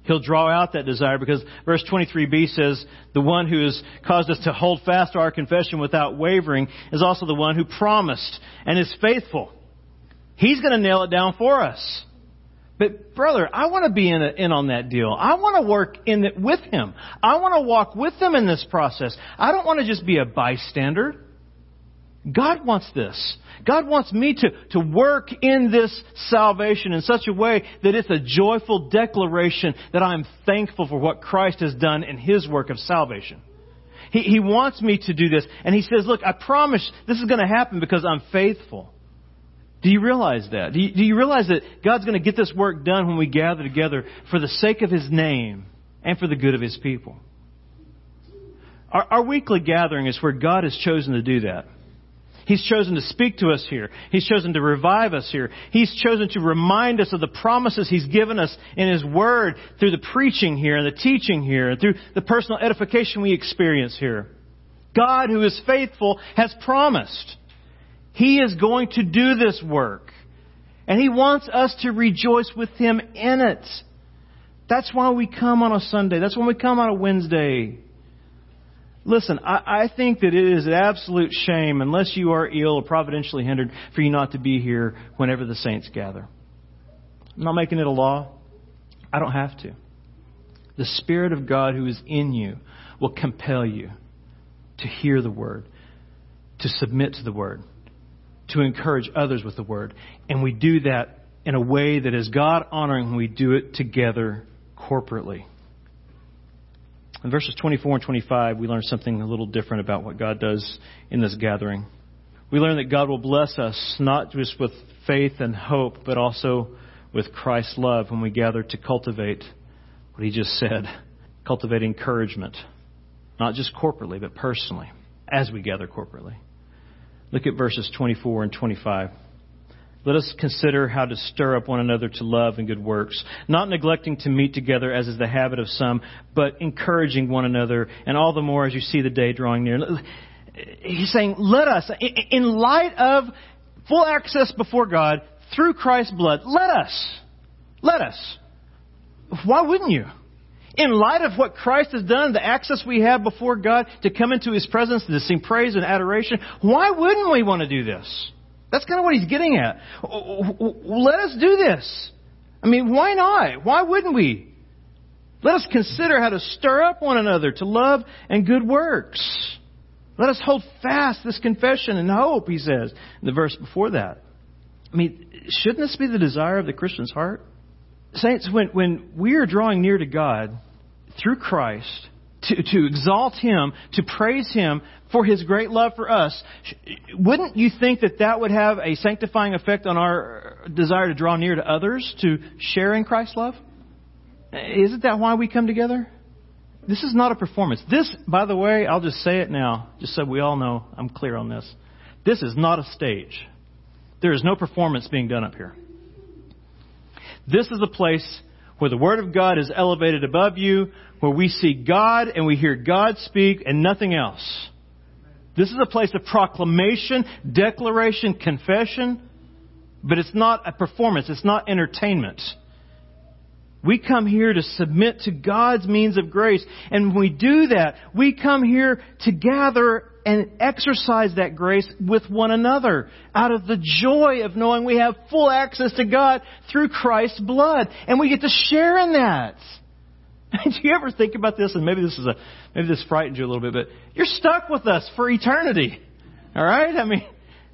He'll draw out that desire because verse 23b says, the one who has caused us to hold fast to our confession without wavering is also the one who promised and is faithful. He's going to nail it down for us. But brother, I want to be in, a, in on that deal. I want to work in it with him. I want to walk with him in this process. I don't want to just be a bystander. God wants this. God wants me to, to work in this salvation in such a way that it's a joyful declaration that I'm thankful for what Christ has done in His work of salvation. He, he wants me to do this. And He says, look, I promise this is going to happen because I'm faithful. Do you realize that? Do you, do you realize that God's going to get this work done when we gather together for the sake of His name and for the good of His people? Our, our weekly gathering is where God has chosen to do that. He's chosen to speak to us here. He's chosen to revive us here. He's chosen to remind us of the promises He's given us in His Word through the preaching here and the teaching here and through the personal edification we experience here. God, who is faithful, has promised. He is going to do this work. And He wants us to rejoice with Him in it. That's why we come on a Sunday. That's when we come on a Wednesday. Listen, I, I think that it is an absolute shame, unless you are ill or providentially hindered, for you not to be here whenever the saints gather. I'm not making it a law. I don't have to. The Spirit of God who is in you will compel you to hear the Word, to submit to the Word, to encourage others with the Word. And we do that in a way that is God honoring when we do it together corporately. In verses 24 and 25, we learn something a little different about what God does in this gathering. We learn that God will bless us not just with faith and hope, but also with Christ's love when we gather to cultivate what he just said cultivate encouragement, not just corporately, but personally, as we gather corporately. Look at verses 24 and 25. Let us consider how to stir up one another to love and good works, not neglecting to meet together as is the habit of some, but encouraging one another, and all the more as you see the day drawing near. He's saying, let us, in light of full access before God through Christ's blood, let us, let us. Why wouldn't you? In light of what Christ has done, the access we have before God to come into His presence, and to sing praise and adoration, why wouldn't we want to do this? That's kind of what he's getting at. Let us do this. I mean, why not? Why wouldn't we? Let us consider how to stir up one another to love and good works. Let us hold fast this confession and hope, he says in the verse before that. I mean, shouldn't this be the desire of the Christian's heart? Saints, when, when we are drawing near to God through Christ, to, to exalt Him, to praise Him for His great love for us, wouldn't you think that that would have a sanctifying effect on our desire to draw near to others, to share in Christ's love? Isn't that why we come together? This is not a performance. This, by the way, I'll just say it now, just so we all know I'm clear on this. This is not a stage. There is no performance being done up here. This is a place where the Word of God is elevated above you, where we see God and we hear God speak and nothing else. This is a place of proclamation, declaration, confession, but it's not a performance. It's not entertainment. We come here to submit to God's means of grace. And when we do that, we come here to gather and exercise that grace with one another out of the joy of knowing we have full access to God through Christ's blood. And we get to share in that. *laughs* Do you ever think about this? And maybe this is a, maybe this frightens you a little bit, but you're stuck with us for eternity. All right? I mean,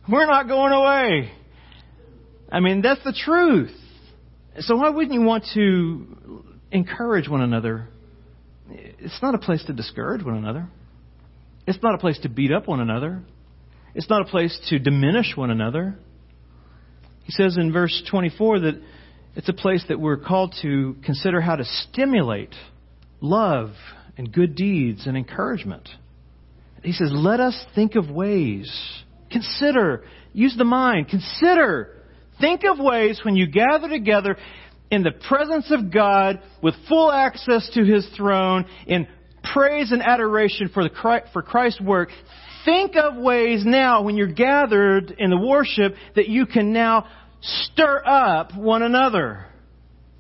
we're not going away. I mean, that's the truth. So why wouldn't you want to encourage one another? It's not a place to discourage one another. It's not a place to beat up one another. It's not a place to diminish one another. He says in verse 24 that it's a place that we're called to consider how to stimulate love and good deeds and encouragement. He says, let us think of ways. Consider. Use the mind. Consider Think of ways when you gather together in the presence of God with full access to His throne in praise and adoration for, the, for Christ's work. Think of ways now when you're gathered in the worship that you can now stir up one another.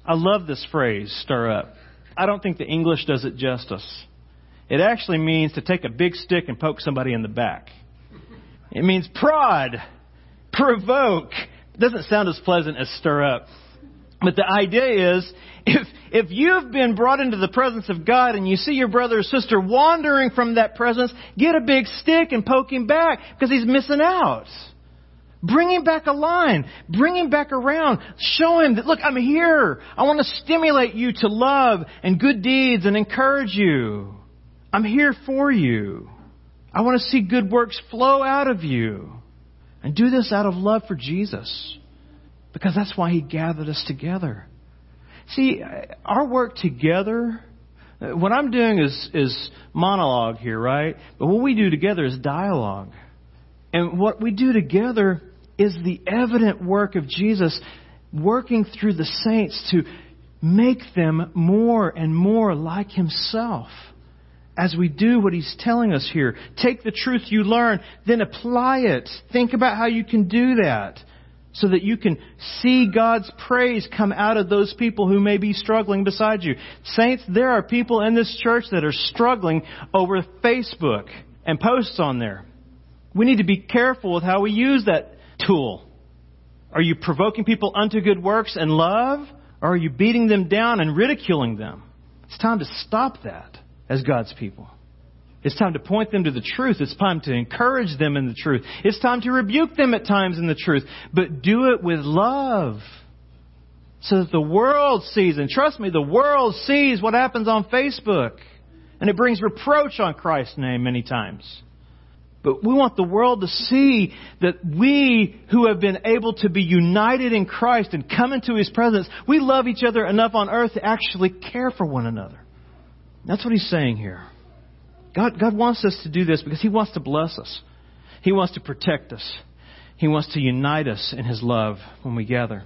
I love this phrase, stir up. I don't think the English does it justice. It actually means to take a big stick and poke somebody in the back. It means prod, provoke, It doesn't sound as pleasant as stir up. But the idea is, if, if you've been brought into the presence of God and you see your brother or sister wandering from that presence, get a big stick and poke him back because he's missing out. Bring him back a line. Bring him back around. Show him that, look, I'm here. I want to stimulate you to love and good deeds and encourage you. I'm here for you. I want to see good works flow out of you. And do this out of love for Jesus. Because that's why He gathered us together. See, our work together, what I'm doing is, is monologue here, right? But what we do together is dialogue. And what we do together is the evident work of Jesus working through the saints to make them more and more like Himself as we do what he's telling us here. Take the truth you learn, then apply it. Think about how you can do that so that you can see God's praise come out of those people who may be struggling beside you. Saints, there are people in this church that are struggling over Facebook and posts on there. We need to be careful with how we use that tool. Are you provoking people unto good works and love? Or are you beating them down and ridiculing them? It's time to stop that as God's people. It's time to point them to the truth. It's time to encourage them in the truth. It's time to rebuke them at times in the truth. But do it with love. So that the world sees, and trust me, the world sees what happens on Facebook. And it brings reproach on Christ's name many times. But we want the world to see that we who have been able to be united in Christ and come into His presence, we love each other enough on earth to actually care for one another. That's what he's saying here. God, God wants us to do this because he wants to bless us. He wants to protect us. He wants to unite us in his love when we gather.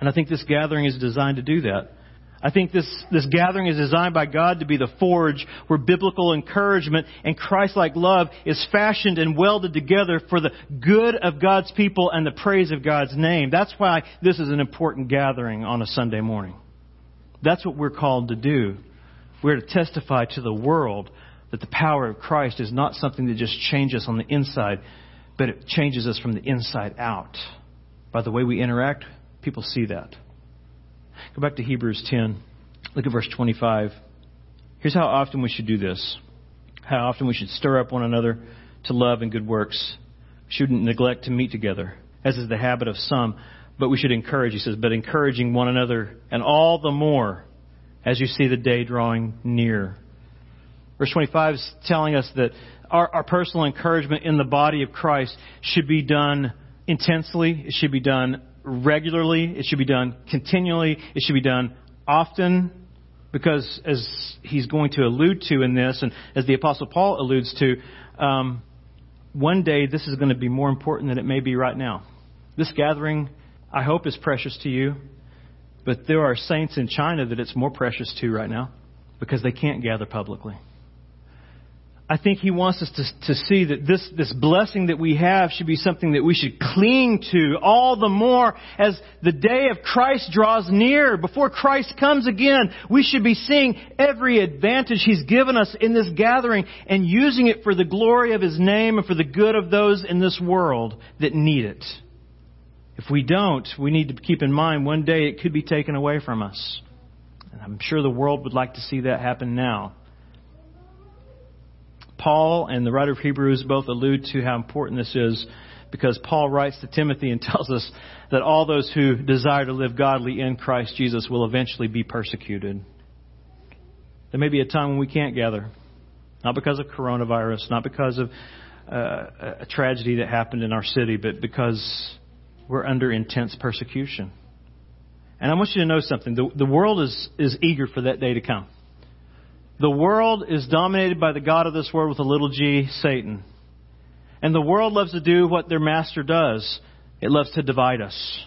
And I think this gathering is designed to do that. I think this, this gathering is designed by God to be the forge where biblical encouragement and Christ-like love is fashioned and welded together for the good of God's people and the praise of God's name. That's why this is an important gathering on a Sunday morning. That's what we're called to do. We're to testify to the world that the power of Christ is not something that just changes us on the inside, but it changes us from the inside out. By the way we interact, people see that. Go back to Hebrews 10. Look at verse 25. Here's how often we should do this. How often we should stir up one another to love and good works. We shouldn't neglect to meet together, as is the habit of some, but we should encourage, he says, but encouraging one another, and all the more as you see the day drawing near. Verse 25 is telling us that our, our personal encouragement in the body of Christ should be done intensely, it should be done regularly, it should be done continually, it should be done often, because as he's going to allude to in this, and as the Apostle Paul alludes to, um, one day this is going to be more important than it may be right now. This gathering, I hope, is precious to you, but there are saints in China that it's more precious to right now because they can't gather publicly. I think he wants us to, to see that this, this blessing that we have should be something that we should cling to all the more as the day of Christ draws near. Before Christ comes again, we should be seeing every advantage he's given us in this gathering and using it for the glory of his name and for the good of those in this world that need it. If we don't, we need to keep in mind one day it could be taken away from us. And I'm sure the world would like to see that happen now. Paul and the writer of Hebrews both allude to how important this is because Paul writes to Timothy and *laughs* tells us that all those who desire to live godly in Christ Jesus will eventually be persecuted. There may be a time when we can't gather, not because of coronavirus, not because of uh, a tragedy that happened in our city, but because we're under intense persecution. And I want you to know something. The, the world is, is eager for that day to come. The world is dominated by the God of this world with a little g, Satan. And the world loves to do what their master does. It loves to divide us.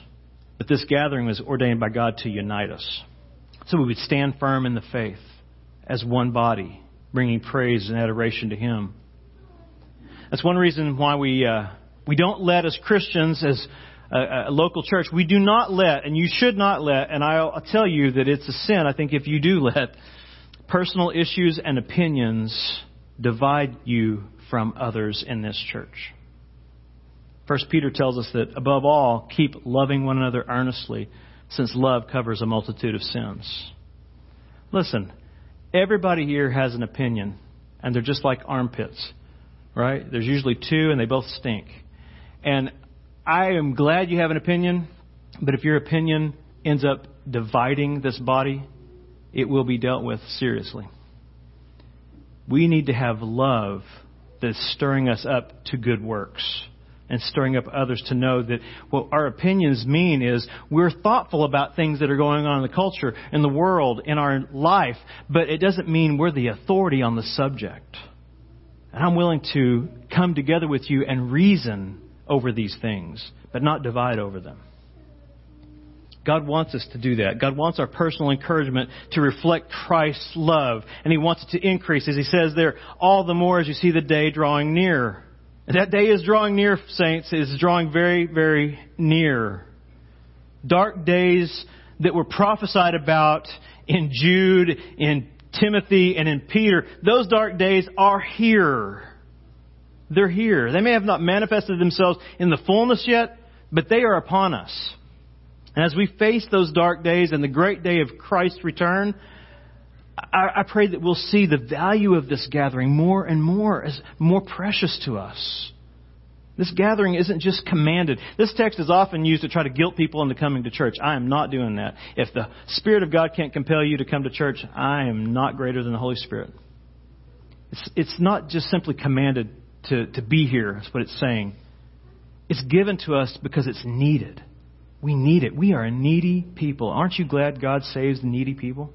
But this gathering was ordained by God to unite us. So we would stand firm in the faith as one body, bringing praise and adoration to Him. That's one reason why we, uh, we don't let, as Christians, as a, a, local church, we do not let, and you should not let, and I'll, I'll tell you that it's a sin, I think, if you do *laughs* let personal issues and opinions divide you from others in this church. First Peter tells us that above all, keep loving one another earnestly, since love covers a multitude of sins. Listen, everybody here has an opinion, and they're just like armpits, right? There's usually two, and they both stink. And I am glad you have an opinion, but if your opinion ends up dividing this body, it will be dealt with seriously. We need to have love that's stirring us up to good works and stirring up others to know that what our opinions mean is we're thoughtful about things that are going on in the culture, in the world, in our life, but it doesn't mean we're the authority on the subject. And I'm willing to come together with you and reason over these things, but not divide over them. God wants us to do that. God wants our personal encouragement to reflect Christ's love, and He wants it to increase, as He says there, all the more as you see the day drawing near. That day is drawing near, saints, is drawing very, very near. Dark days that were prophesied about in Jude, in Timothy, and in Peter, those dark days are here. They're here. They may have not manifested themselves in the fullness yet, but they are upon us. And as we face those dark days and the great day of Christ's return, I, I pray that we'll see the value of this gathering more and more as more precious to us. This gathering isn't just commanded. This text is often used to try to guilt people into coming to church. I am not doing that. If the Spirit of God can't compel you to come to church, I am not greater than the Holy Spirit. It's, it's not just simply commanded to, to be here, is what it's saying. It's given to us because it's needed. We need it. We are a needy people. Aren't you glad God saves the needy people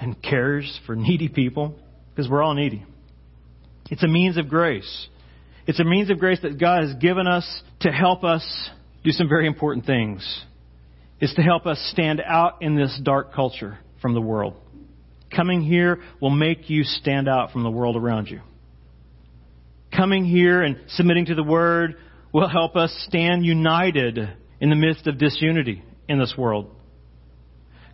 and cares for *laughs* needy people? Because we're all needy. It's a means of grace. It's a means of grace that God has given us to help us do some very important things. It's to help us stand out in this dark culture from the world. Coming here will make you stand out from the world around you. Coming here and submitting to the Word will help us stand united in the midst of disunity in this world.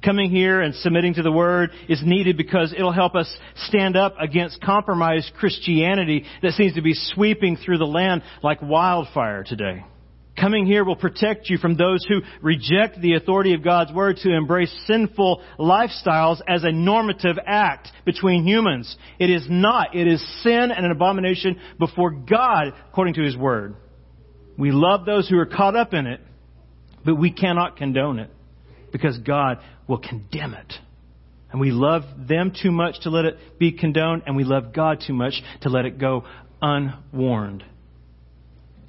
Coming here and submitting to the Word is needed because it'll help us stand up against compromised Christianity that seems to be sweeping through the land like wildfire today. Coming here will protect you from those who reject the authority of God's Word to embrace sinful lifestyles as a normative act between humans. It is not. It is sin and an abomination before God according to His Word. We love those who are caught up in it, but we cannot condone it because God will condemn it. And we love them too much to let it be condoned, and we love God too much to let it go unwarned.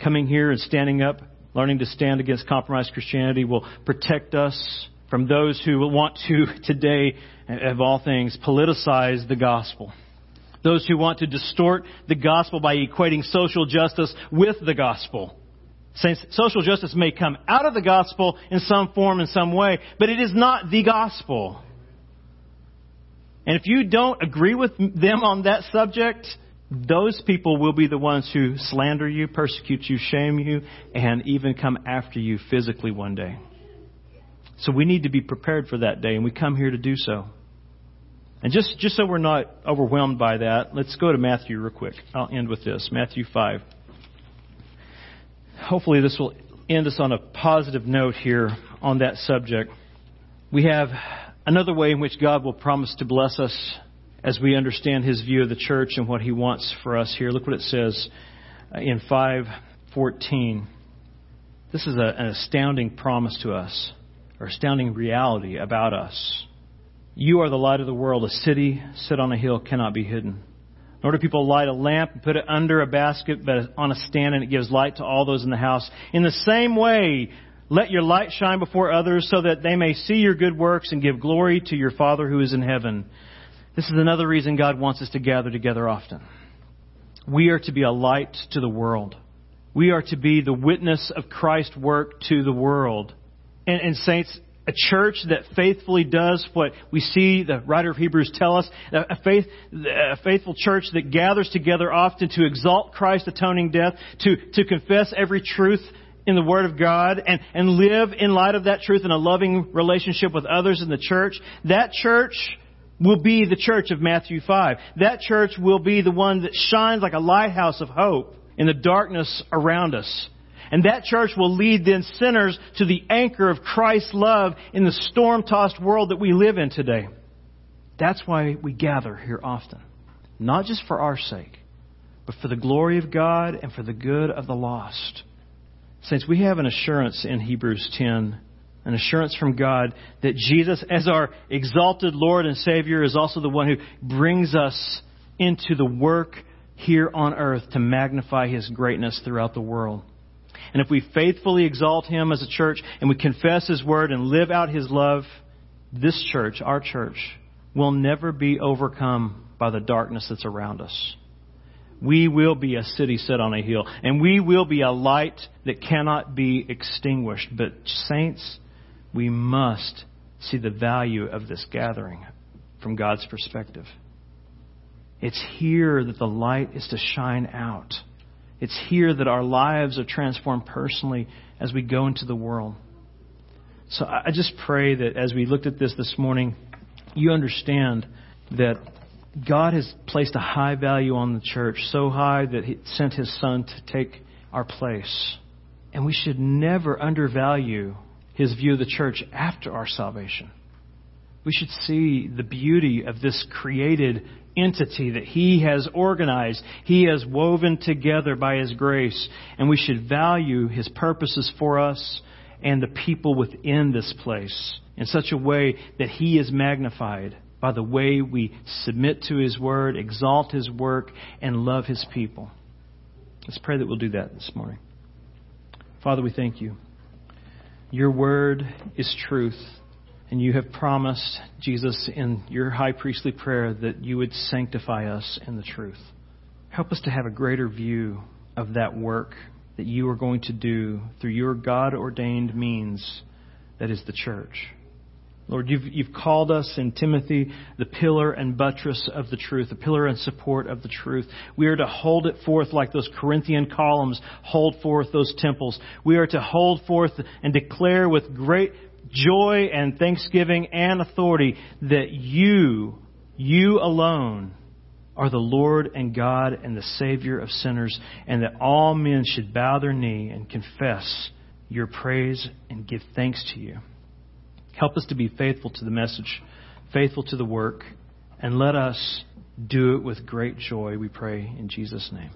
Coming here and standing up Learning to stand against compromised Christianity will protect us from those who want to today, of all things, politicize the gospel. Those who want to distort the gospel by equating social justice with the gospel. Saints, social justice may come out of the gospel in some form, in some way, but it is not the gospel. And if you don't agree with them on that subject, those people will be the ones who slander you, persecute you, shame you, and even come after you physically one day. So we need to be prepared for that day, and we come here to do so. And just, just so we're not overwhelmed by that, let's go to Matthew real quick. I'll end with this Matthew 5. Hopefully, this will end us on a positive note here on that subject. We have another way in which God will promise to bless us as we understand his view of the church and what he wants for us here. Look what it says uh, in 514. This is a, an astounding promise to us, or astounding reality about us. You are the light of the world. A city set on a hill cannot be hidden. Nor do people light a lamp and put it under a basket, but on a stand, and it gives light to all those in the house. In the same way, let your light shine before others so that they may see your good works and give glory to your Father who is in heaven. This is another reason God wants us to gather together often. We are to be a light to the world. We are to be the witness of Christ's work to the world. And, and saints, a church that faithfully does what we see the writer of Hebrews tell us, a, faith, a faithful church that gathers together often to exalt Christ's atoning death, to, to confess every truth in the Word of God and, and live in light of that truth in a loving relationship with others in the church, that church will be the church of Matthew 5. That church will be the one that shines like a lighthouse of hope in the darkness around us. And that church will lead then sinners to the anchor of Christ's love in the storm tossed world that we live in today. That's why we gather here often. Not just for our sake, but for the glory of God and for the good of the lost. Since we have an assurance in Hebrews 10 an assurance from God that Jesus, as our exalted Lord and Savior, is also the one who brings us into the work here on earth to magnify His greatness throughout the world. And if we faithfully exalt Him as a church and we confess His word and live out His love, this church, our church, will never be overcome by the darkness that's around us. We will be a city set on a hill, and we will be a light that cannot be extinguished. But, saints, we must see the value of this gathering from God's perspective. It's here that the light is to shine out. It's here that our lives are transformed personally as we go into the world. So I just pray that as we looked at this this morning, you understand that God has placed a high value on the church, so high that He sent His Son to take our place. And we should never undervalue his view of the church after our salvation. We should see the beauty of this created entity that he has organized, he has woven together by his grace, and we should value his purposes for us and the people within this place in such a way that he is magnified by the way we submit to his word, exalt his work, and love his people. Let's pray that we'll do that this morning. Father, we thank you. Your word is truth. And you have promised, Jesus, in your high priestly prayer that you would sanctify us in the truth. Help us to have a greater view of that work that you are going to do through your God ordained means that is the church. Lord, you've, you've called us in Timothy the pillar and buttress of the truth, the pillar and support of the truth. We are to hold it forth like those Corinthian columns hold forth those temples. We are to hold forth and declare with great joy and thanksgiving and authority that you, you alone, are the Lord and God and the Savior of sinners, and that all men should bow their knee and confess your praise and give thanks to you. Help us to be faithful to the message, faithful to the work, and let us do it with great joy, we pray in Jesus' name.